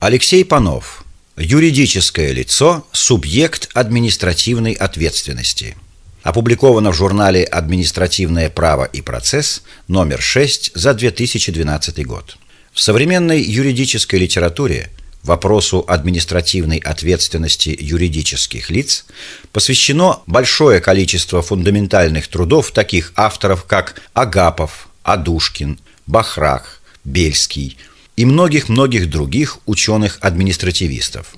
Алексей Панов. Юридическое лицо – субъект административной ответственности. Опубликовано в журнале «Административное право и процесс» номер 6 за 2012 год. В современной юридической литературе вопросу административной ответственности юридических лиц посвящено большое количество фундаментальных трудов таких авторов, как Агапов, Адушкин, Бахрах, Бельский – и многих-многих других ученых-административистов.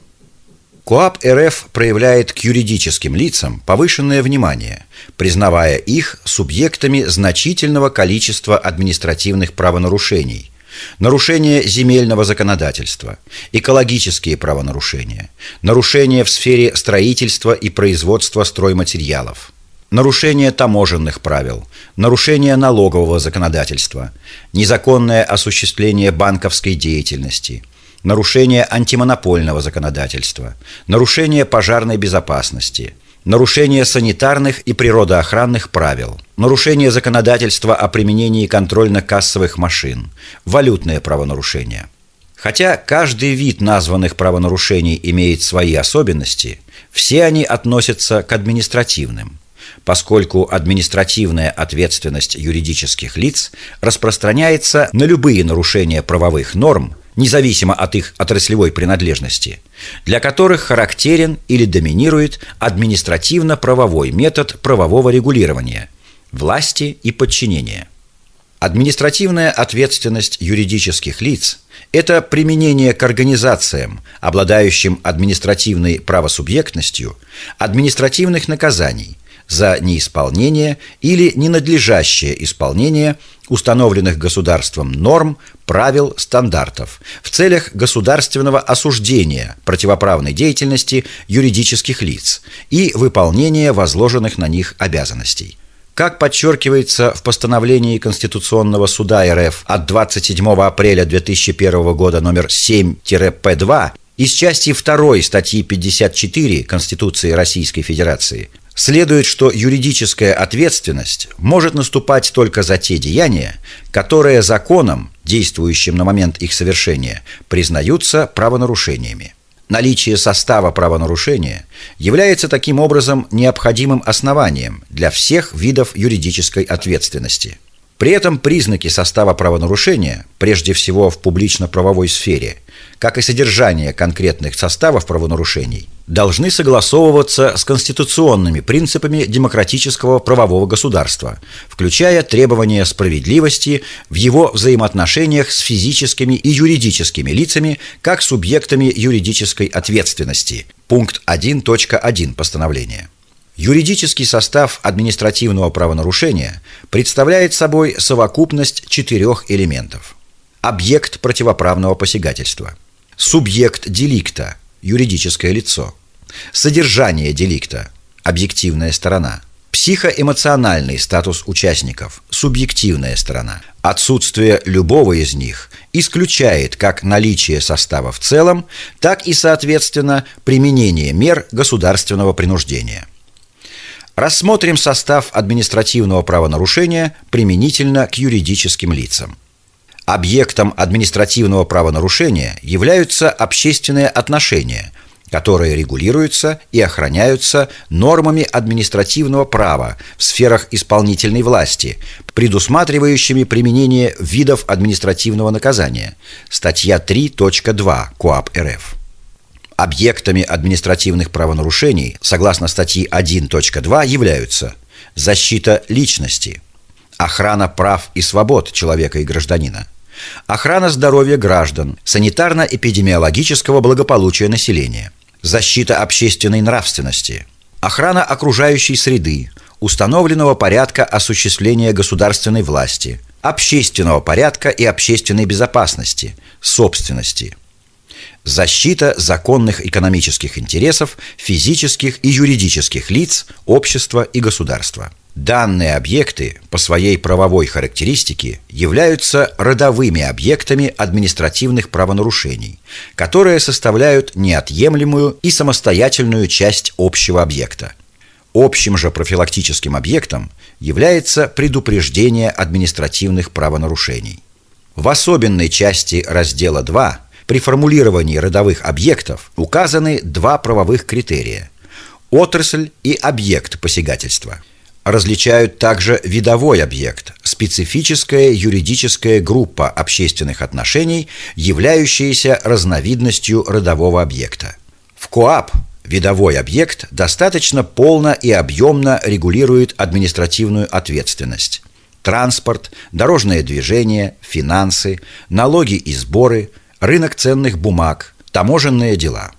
КОАП РФ проявляет к юридическим лицам повышенное внимание, признавая их субъектами значительного количества административных правонарушений, нарушения земельного законодательства, экологические правонарушения, нарушения в сфере строительства и производства стройматериалов – нарушение таможенных правил, нарушение налогового законодательства, незаконное осуществление банковской деятельности, нарушение антимонопольного законодательства, нарушение пожарной безопасности, нарушение санитарных и природоохранных правил, нарушение законодательства о применении контрольно-кассовых машин, валютное правонарушение. Хотя каждый вид названных правонарушений имеет свои особенности, все они относятся к административным – поскольку административная ответственность юридических лиц распространяется на любые нарушения правовых норм, независимо от их отраслевой принадлежности, для которых характерен или доминирует административно-правовой метод правового регулирования – власти и подчинения. Административная ответственность юридических лиц – это применение к организациям, обладающим административной правосубъектностью, административных наказаний, за неисполнение или ненадлежащее исполнение установленных государством норм, правил, стандартов в целях государственного осуждения противоправной деятельности юридических лиц и выполнения возложенных на них обязанностей. Как подчеркивается в постановлении Конституционного суда РФ от 27 апреля 2001 года номер 7-П2 из части 2 статьи 54 Конституции Российской Федерации Следует, что юридическая ответственность может наступать только за те деяния, которые законом, действующим на момент их совершения, признаются правонарушениями. Наличие состава правонарушения является таким образом необходимым основанием для всех видов юридической ответственности – при этом признаки состава правонарушения, прежде всего в публично-правовой сфере, как и содержание конкретных составов правонарушений, должны согласовываться с конституционными принципами демократического правового государства, включая требования справедливости в его взаимоотношениях с физическими и юридическими лицами как субъектами юридической ответственности. Пункт 1.1 постановления. Юридический состав административного правонарушения представляет собой совокупность четырех элементов. Объект противоправного посягательства. Субъект деликта – юридическое лицо. Содержание деликта – объективная сторона. Психоэмоциональный статус участников – субъективная сторона. Отсутствие любого из них исключает как наличие состава в целом, так и, соответственно, применение мер государственного принуждения. Рассмотрим состав административного правонарушения применительно к юридическим лицам. Объектом административного правонарушения являются общественные отношения, которые регулируются и охраняются нормами административного права в сферах исполнительной власти, предусматривающими применение видов административного наказания. Статья 3.2 КоАП РФ. Объектами административных правонарушений, согласно статьи 1.2, являются защита личности, охрана прав и свобод человека и гражданина, охрана здоровья граждан, санитарно-эпидемиологического благополучия населения, защита общественной нравственности, охрана окружающей среды, установленного порядка осуществления государственной власти, общественного порядка и общественной безопасности, собственности – защита законных экономических интересов физических и юридических лиц, общества и государства. Данные объекты по своей правовой характеристике являются родовыми объектами административных правонарушений, которые составляют неотъемлемую и самостоятельную часть общего объекта. Общим же профилактическим объектом является предупреждение административных правонарушений. В особенной части раздела 2 При формулировании родовых объектов указаны два правовых критерия – отрасль и объект посягательства. Различают также видовой объект – специфическая юридическая группа общественных отношений, являющаяся разновидностью родового объекта. В КОАП видовой объект достаточно полно и объемно регулирует административную ответственность транспорт, дорожное движение, финансы, налоги и сборы, рынок ценных бумаг, таможенные дела.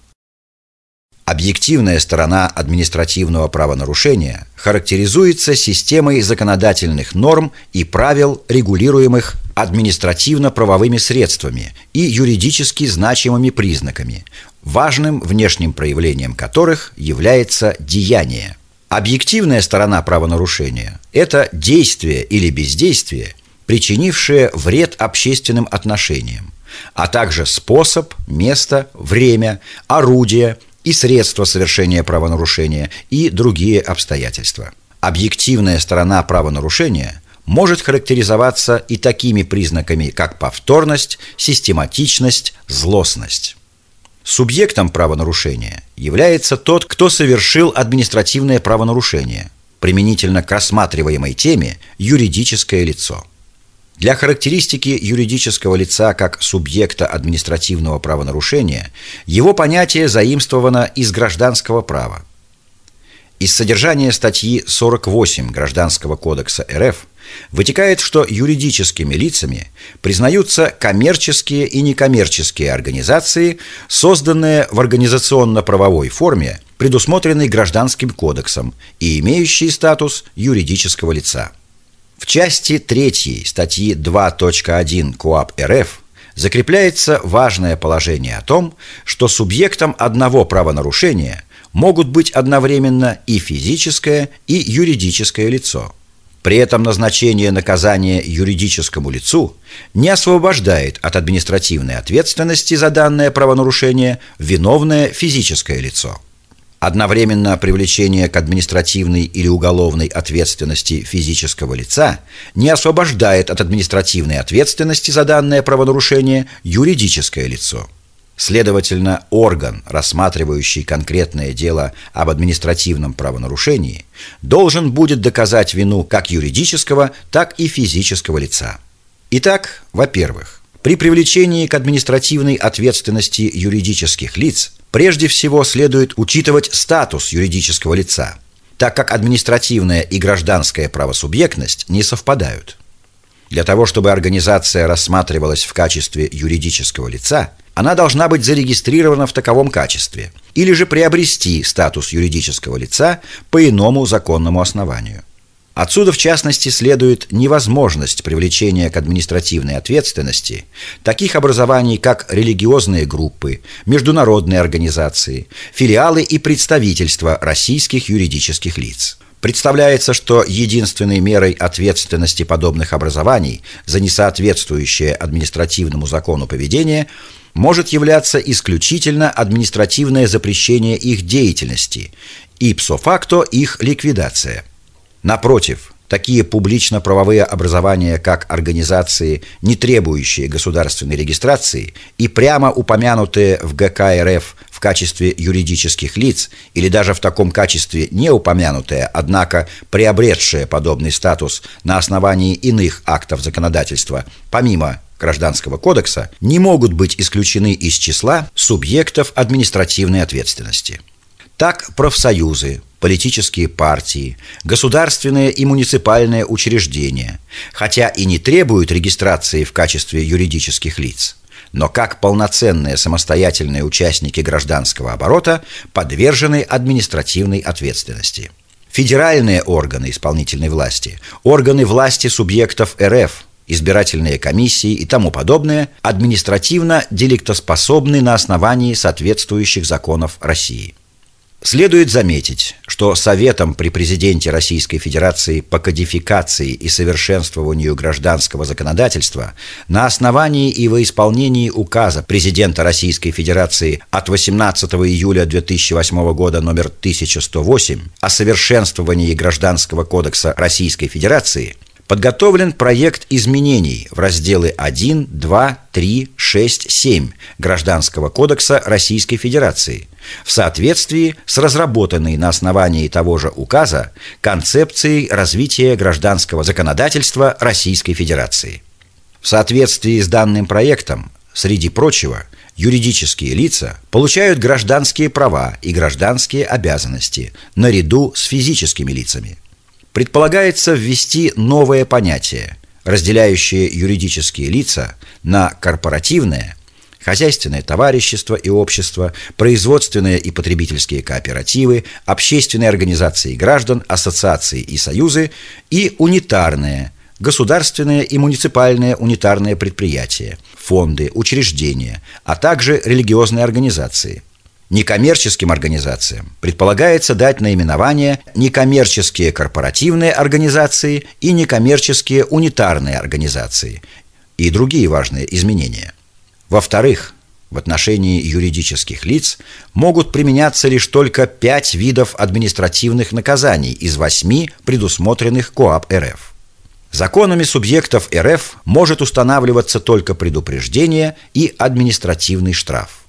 Объективная сторона административного правонарушения характеризуется системой законодательных норм и правил, регулируемых административно-правовыми средствами и юридически значимыми признаками, важным внешним проявлением которых является деяние – Объективная сторона правонарушения – это действие или бездействие, причинившее вред общественным отношениям, а также способ, место, время, орудие и средства совершения правонарушения и другие обстоятельства. Объективная сторона правонарушения может характеризоваться и такими признаками, как повторность, систематичность, злостность. Субъектом правонарушения является тот, кто совершил административное правонарушение, применительно к рассматриваемой теме юридическое лицо. Для характеристики юридического лица как субъекта административного правонарушения его понятие заимствовано из гражданского права – из содержания статьи 48 Гражданского кодекса РФ вытекает, что юридическими лицами признаются коммерческие и некоммерческие организации, созданные в организационно-правовой форме, предусмотренной Гражданским кодексом и имеющие статус юридического лица. В части 3 статьи 2.1 КОАП РФ закрепляется важное положение о том, что субъектом одного правонарушения – могут быть одновременно и физическое, и юридическое лицо. При этом назначение наказания юридическому лицу не освобождает от административной ответственности за данное правонарушение виновное физическое лицо. Одновременно привлечение к административной или уголовной ответственности физического лица не освобождает от административной ответственности за данное правонарушение юридическое лицо – Следовательно, орган, рассматривающий конкретное дело об административном правонарушении, должен будет доказать вину как юридического, так и физического лица. Итак, во-первых, при привлечении к административной ответственности юридических лиц прежде всего следует учитывать статус юридического лица, так как административная и гражданская правосубъектность не совпадают. Для того, чтобы организация рассматривалась в качестве юридического лица, она должна быть зарегистрирована в таковом качестве или же приобрести статус юридического лица по иному законному основанию. Отсюда, в частности, следует невозможность привлечения к административной ответственности таких образований, как религиозные группы, международные организации, филиалы и представительства российских юридических лиц. Представляется, что единственной мерой ответственности подобных образований за несоответствующее административному закону поведение – может являться исключительно административное запрещение их деятельности, ипсо-факто их ликвидация. Напротив, такие публично-правовые образования, как организации, не требующие государственной регистрации и прямо упомянутые в ГК РФ в качестве юридических лиц или даже в таком качестве не упомянутые, однако приобретшие подобный статус на основании иных актов законодательства, помимо Гражданского кодекса не могут быть исключены из числа субъектов административной ответственности. Так профсоюзы, политические партии, государственные и муниципальные учреждения, хотя и не требуют регистрации в качестве юридических лиц, но как полноценные самостоятельные участники гражданского оборота подвержены административной ответственности. Федеральные органы исполнительной власти, органы власти субъектов РФ – избирательные комиссии и тому подобное административно деликтоспособны на основании соответствующих законов России. Следует заметить, что Советом при президенте Российской Федерации по кодификации и совершенствованию гражданского законодательства на основании и во исполнении указа президента Российской Федерации от 18 июля 2008 года номер 1108 о совершенствовании Гражданского кодекса Российской Федерации – подготовлен проект изменений в разделы 1, 2, 3, 6, 7 Гражданского кодекса Российской Федерации в соответствии с разработанной на основании того же указа концепцией развития гражданского законодательства Российской Федерации. В соответствии с данным проектом, среди прочего, юридические лица получают гражданские права и гражданские обязанности наряду с физическими лицами – предполагается ввести новое понятие, разделяющее юридические лица на корпоративное, хозяйственное товарищество и общество, производственные и потребительские кооперативы, общественные организации граждан, ассоциации и союзы и унитарное, государственные и муниципальные унитарные предприятия, фонды, учреждения, а также религиозные организации – Некоммерческим организациям предполагается дать наименование некоммерческие корпоративные организации и некоммерческие унитарные организации и другие важные изменения. Во-вторых, в отношении юридических лиц могут применяться лишь только пять видов административных наказаний из восьми предусмотренных КОАП РФ. Законами субъектов РФ может устанавливаться только предупреждение и административный штраф.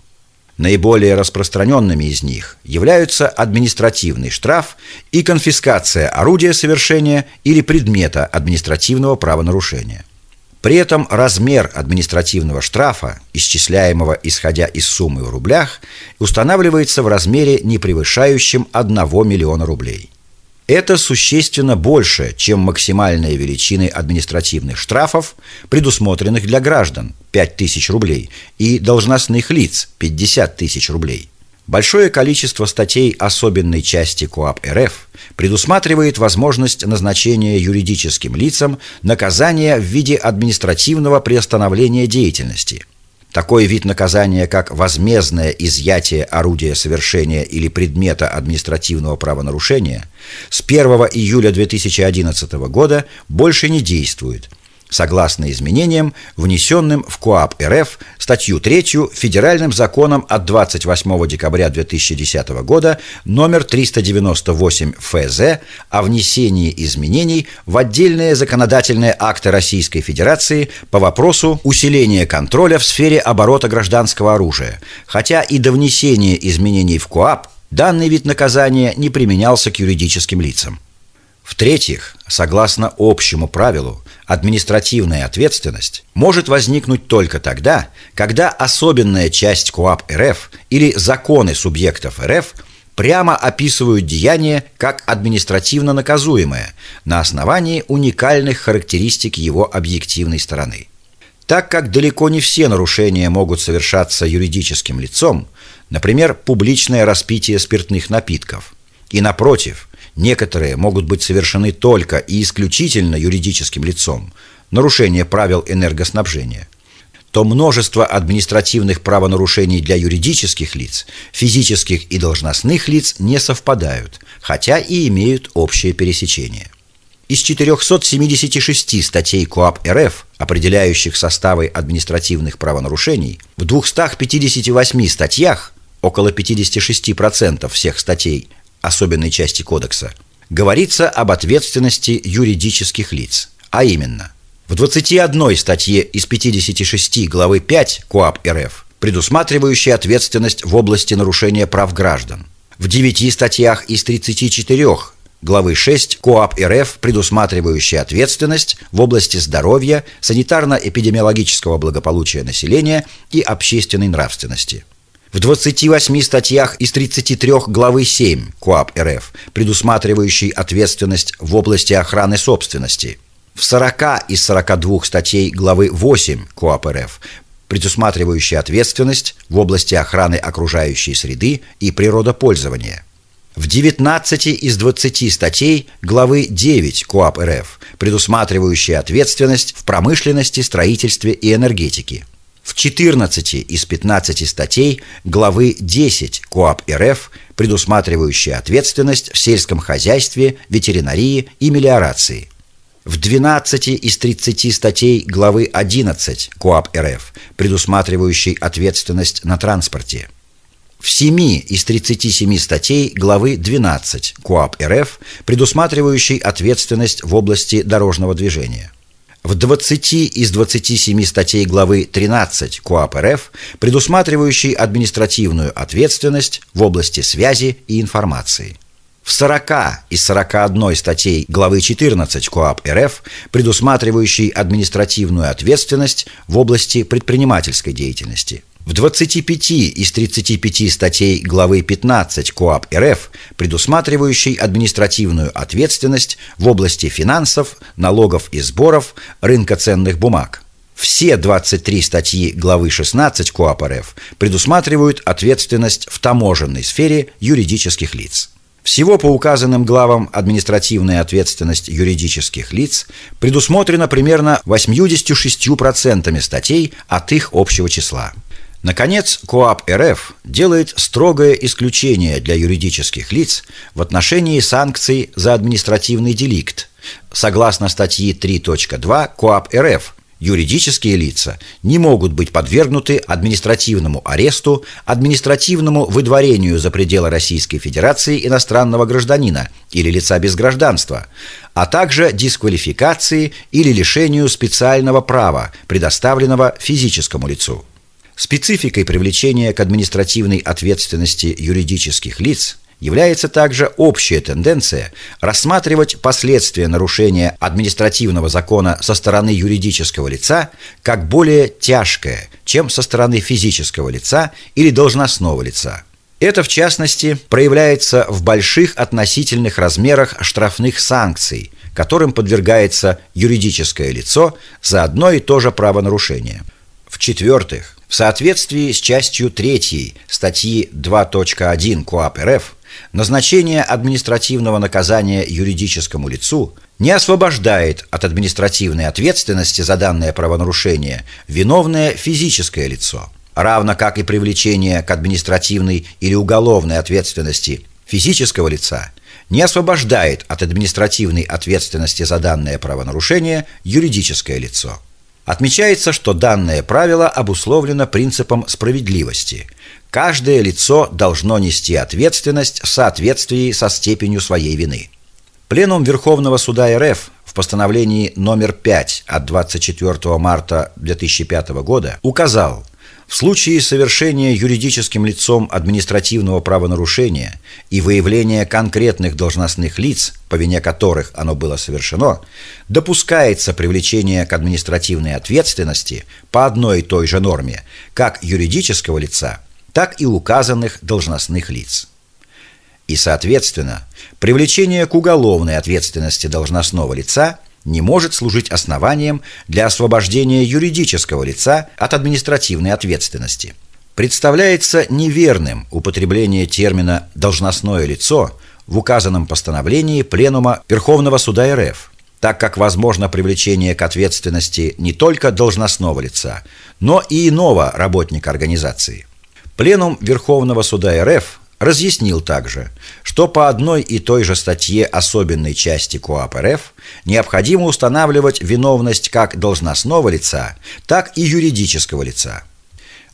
Наиболее распространенными из них являются административный штраф и конфискация орудия совершения или предмета административного правонарушения. При этом размер административного штрафа, исчисляемого исходя из суммы в рублях, устанавливается в размере, не превышающем 1 миллиона рублей. Это существенно больше, чем максимальные величины административных штрафов, предусмотренных для граждан – 5 тысяч рублей, и должностных лиц – 50 тысяч рублей. Большое количество статей особенной части КОАП РФ предусматривает возможность назначения юридическим лицам наказания в виде административного приостановления деятельности – такой вид наказания, как возмездное изъятие орудия совершения или предмета административного правонарушения, с 1 июля 2011 года больше не действует – согласно изменениям, внесенным в КОАП РФ статью 3 Федеральным законом от 28 декабря 2010 года номер 398 ФЗ о внесении изменений в отдельные законодательные акты Российской Федерации по вопросу усиления контроля в сфере оборота гражданского оружия, хотя и до внесения изменений в КОАП данный вид наказания не применялся к юридическим лицам. В-третьих, согласно общему правилу, административная ответственность может возникнуть только тогда, когда особенная часть КОАП РФ или законы субъектов РФ прямо описывают деяние как административно наказуемое на основании уникальных характеристик его объективной стороны. Так как далеко не все нарушения могут совершаться юридическим лицом, например, публичное распитие спиртных напитков, и напротив – Некоторые могут быть совершены только и исключительно юридическим лицом, нарушение правил энергоснабжения, то множество административных правонарушений для юридических лиц, физических и должностных лиц не совпадают, хотя и имеют общее пересечение. Из 476 статей КОАП РФ, определяющих составы административных правонарушений, в 258 статьях, около 56% всех статей, особенной части кодекса, говорится об ответственности юридических лиц, а именно в 21 статье из 56 главы 5 КОАП РФ, предусматривающей ответственность в области нарушения прав граждан, в 9 статьях из 34 главы 6 КОАП РФ, предусматривающей ответственность в области здоровья, санитарно-эпидемиологического благополучия населения и общественной нравственности – в 28 статьях из 33 главы 7 КОАП РФ, предусматривающей ответственность в области охраны собственности, в 40 из 42 статей главы 8 КОАП РФ, предусматривающей ответственность в области охраны окружающей среды и природопользования. В 19 из 20 статей главы 9 КОАП РФ, предусматривающей ответственность в промышленности, строительстве и энергетике – в 14 из 15 статей главы 10 КОАП РФ, предусматривающие ответственность в сельском хозяйстве, ветеринарии и мелиорации. В 12 из 30 статей главы 11 КОАП РФ, предусматривающей ответственность на транспорте. в 7 из 37 статей главы 12 КОАП РФ, предусматривающей ответственность в области дорожного движения. В 20 из 27 статей главы 13 КОАП РФ, предусматривающей административную ответственность в области связи и информации. В 40 из 41 статей главы 14 КОАП РФ, предусматривающей административную ответственность в области предпринимательской деятельности – в 25 из 35 статей главы 15 КОАП РФ, предусматривающей административную ответственность в области финансов, налогов и сборов, рынка ценных бумаг. Все 23 статьи главы 16 КОАП РФ предусматривают ответственность в таможенной сфере юридических лиц. Всего по указанным главам административная ответственность юридических лиц предусмотрена примерно 86% статей от их общего числа. Наконец, КОАП РФ делает строгое исключение для юридических лиц в отношении санкций за административный деликт. Согласно статьи 3.2 КОАП РФ, юридические лица не могут быть подвергнуты административному аресту, административному выдворению за пределы Российской Федерации иностранного гражданина или лица без гражданства, а также дисквалификации или лишению специального права, предоставленного физическому лицу. Спецификой привлечения к административной ответственности юридических лиц является также общая тенденция рассматривать последствия нарушения административного закона со стороны юридического лица как более тяжкое, чем со стороны физического лица или должностного лица. Это, в частности, проявляется в больших относительных размерах штрафных санкций, которым подвергается юридическое лицо за одно и то же правонарушение. В-четвертых, в соответствии с частью 3 статьи 2.1 КОАП РФ назначение административного наказания юридическому лицу не освобождает от административной ответственности за данное правонарушение виновное физическое лицо, равно как и привлечение к административной или уголовной ответственности физического лица не освобождает от административной ответственности за данное правонарушение юридическое лицо. Отмечается, что данное правило обусловлено принципом справедливости. Каждое лицо должно нести ответственность в соответствии со степенью своей вины. Пленум Верховного суда РФ в постановлении номер 5 от 24 марта 2005 года указал, в случае совершения юридическим лицом административного правонарушения и выявления конкретных должностных лиц, по вине которых оно было совершено, допускается привлечение к административной ответственности по одной и той же норме как юридического лица, так и указанных должностных лиц. И, соответственно, привлечение к уголовной ответственности должностного лица – не может служить основанием для освобождения юридического лица от административной ответственности. Представляется неверным употребление термина «должностное лицо» в указанном постановлении Пленума Верховного Суда РФ, так как возможно привлечение к ответственности не только должностного лица, но и иного работника организации. Пленум Верховного Суда РФ разъяснил также, что по одной и той же статье особенной части КоАП РФ необходимо устанавливать виновность как должностного лица, так и юридического лица.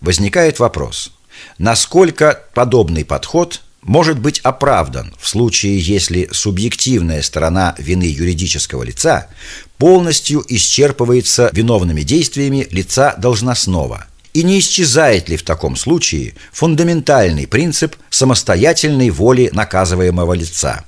Возникает вопрос, насколько подобный подход может быть оправдан в случае, если субъективная сторона вины юридического лица полностью исчерпывается виновными действиями лица должностного – и не исчезает ли в таком случае фундаментальный принцип самостоятельной воли наказываемого лица?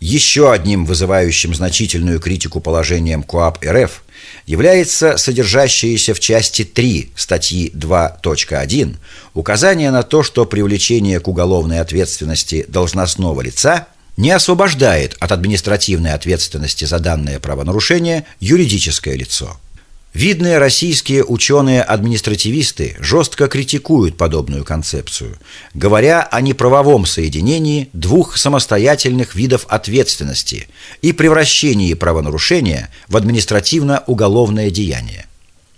Еще одним вызывающим значительную критику положением КОАП РФ является содержащееся в части 3 статьи 2.1 указание на то, что привлечение к уголовной ответственности должностного лица не освобождает от административной ответственности за данное правонарушение юридическое лицо. Видные российские ученые-административисты жестко критикуют подобную концепцию, говоря о неправовом соединении двух самостоятельных видов ответственности и превращении правонарушения в административно-уголовное деяние.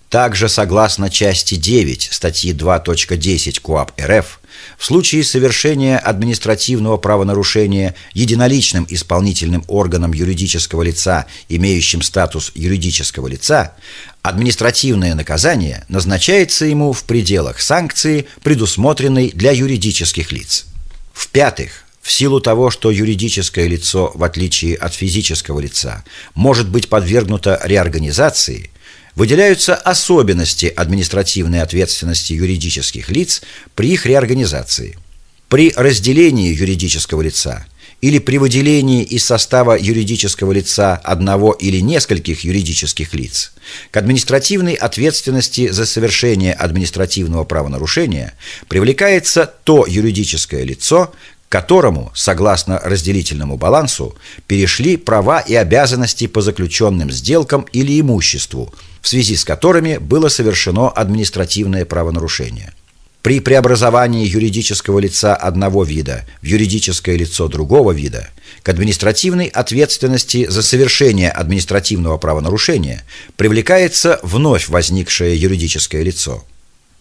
Также, согласно части 9 статьи 2.10 КОАП РФ, в случае совершения административного правонарушения единоличным исполнительным органом юридического лица, имеющим статус юридического лица, административное наказание назначается ему в пределах санкции, предусмотренной для юридических лиц. В-пятых, в силу того, что юридическое лицо, в отличие от физического лица, может быть подвергнуто реорганизации, выделяются особенности административной ответственности юридических лиц при их реорганизации. При разделении юридического лица или при выделении из состава юридического лица одного или нескольких юридических лиц к административной ответственности за совершение административного правонарушения привлекается то юридическое лицо, которому, согласно разделительному балансу, перешли права и обязанности по заключенным сделкам или имуществу, в связи с которыми было совершено административное правонарушение. При преобразовании юридического лица одного вида в юридическое лицо другого вида к административной ответственности за совершение административного правонарушения привлекается вновь возникшее юридическое лицо –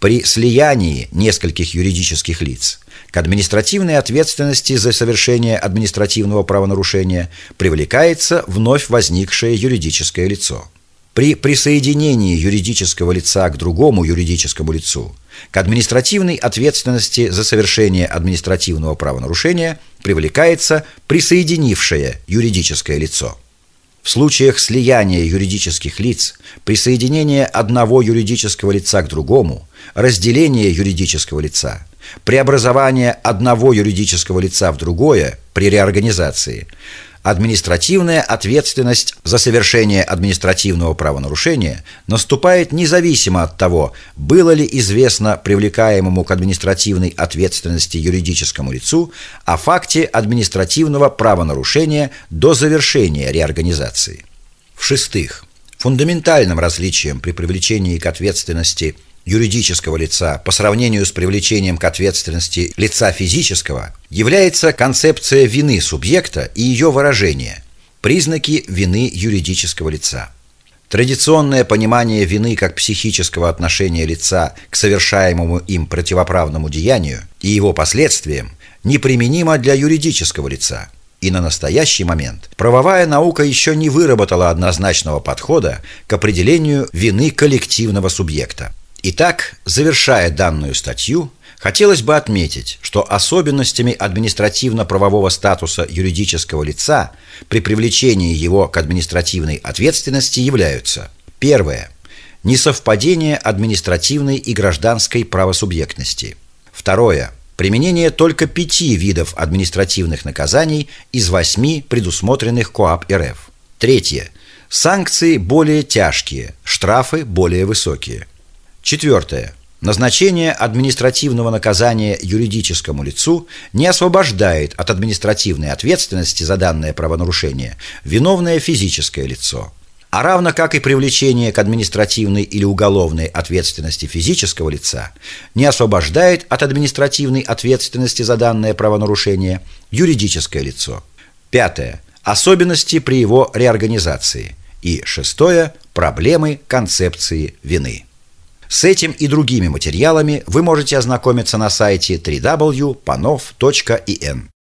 при слиянии нескольких юридических лиц к административной ответственности за совершение административного правонарушения привлекается вновь возникшее юридическое лицо. При присоединении юридического лица к другому юридическому лицу к административной ответственности за совершение административного правонарушения привлекается присоединившее юридическое лицо. В случаях слияния юридических лиц, присоединения одного юридического лица к другому, разделения юридического лица, преобразования одного юридического лица в другое при реорганизации – административная ответственность за совершение административного правонарушения наступает независимо от того, было ли известно привлекаемому к административной ответственности юридическому лицу о факте административного правонарушения до завершения реорганизации. В-шестых, фундаментальным различием при привлечении к ответственности юридического лица по сравнению с привлечением к ответственности лица физического является концепция вины субъекта и ее выражение – признаки вины юридического лица. Традиционное понимание вины как психического отношения лица к совершаемому им противоправному деянию и его последствиям неприменимо для юридического лица – и на настоящий момент правовая наука еще не выработала однозначного подхода к определению вины коллективного субъекта. Итак, завершая данную статью, хотелось бы отметить, что особенностями административно-правового статуса юридического лица при привлечении его к административной ответственности являются Первое. Несовпадение административной и гражданской правосубъектности. Второе. Применение только пяти видов административных наказаний из восьми предусмотренных КОАП РФ. Третье. Санкции более тяжкие, штрафы более высокие. Четвертое. Назначение административного наказания юридическому лицу не освобождает от административной ответственности за данное правонарушение виновное физическое лицо. А равно как и привлечение к административной или уголовной ответственности физического лица не освобождает от административной ответственности за данное правонарушение юридическое лицо. Пятое. Особенности при его реорганизации. И шестое. Проблемы концепции вины. С этим и другими материалами вы можете ознакомиться на сайте www.panov.in.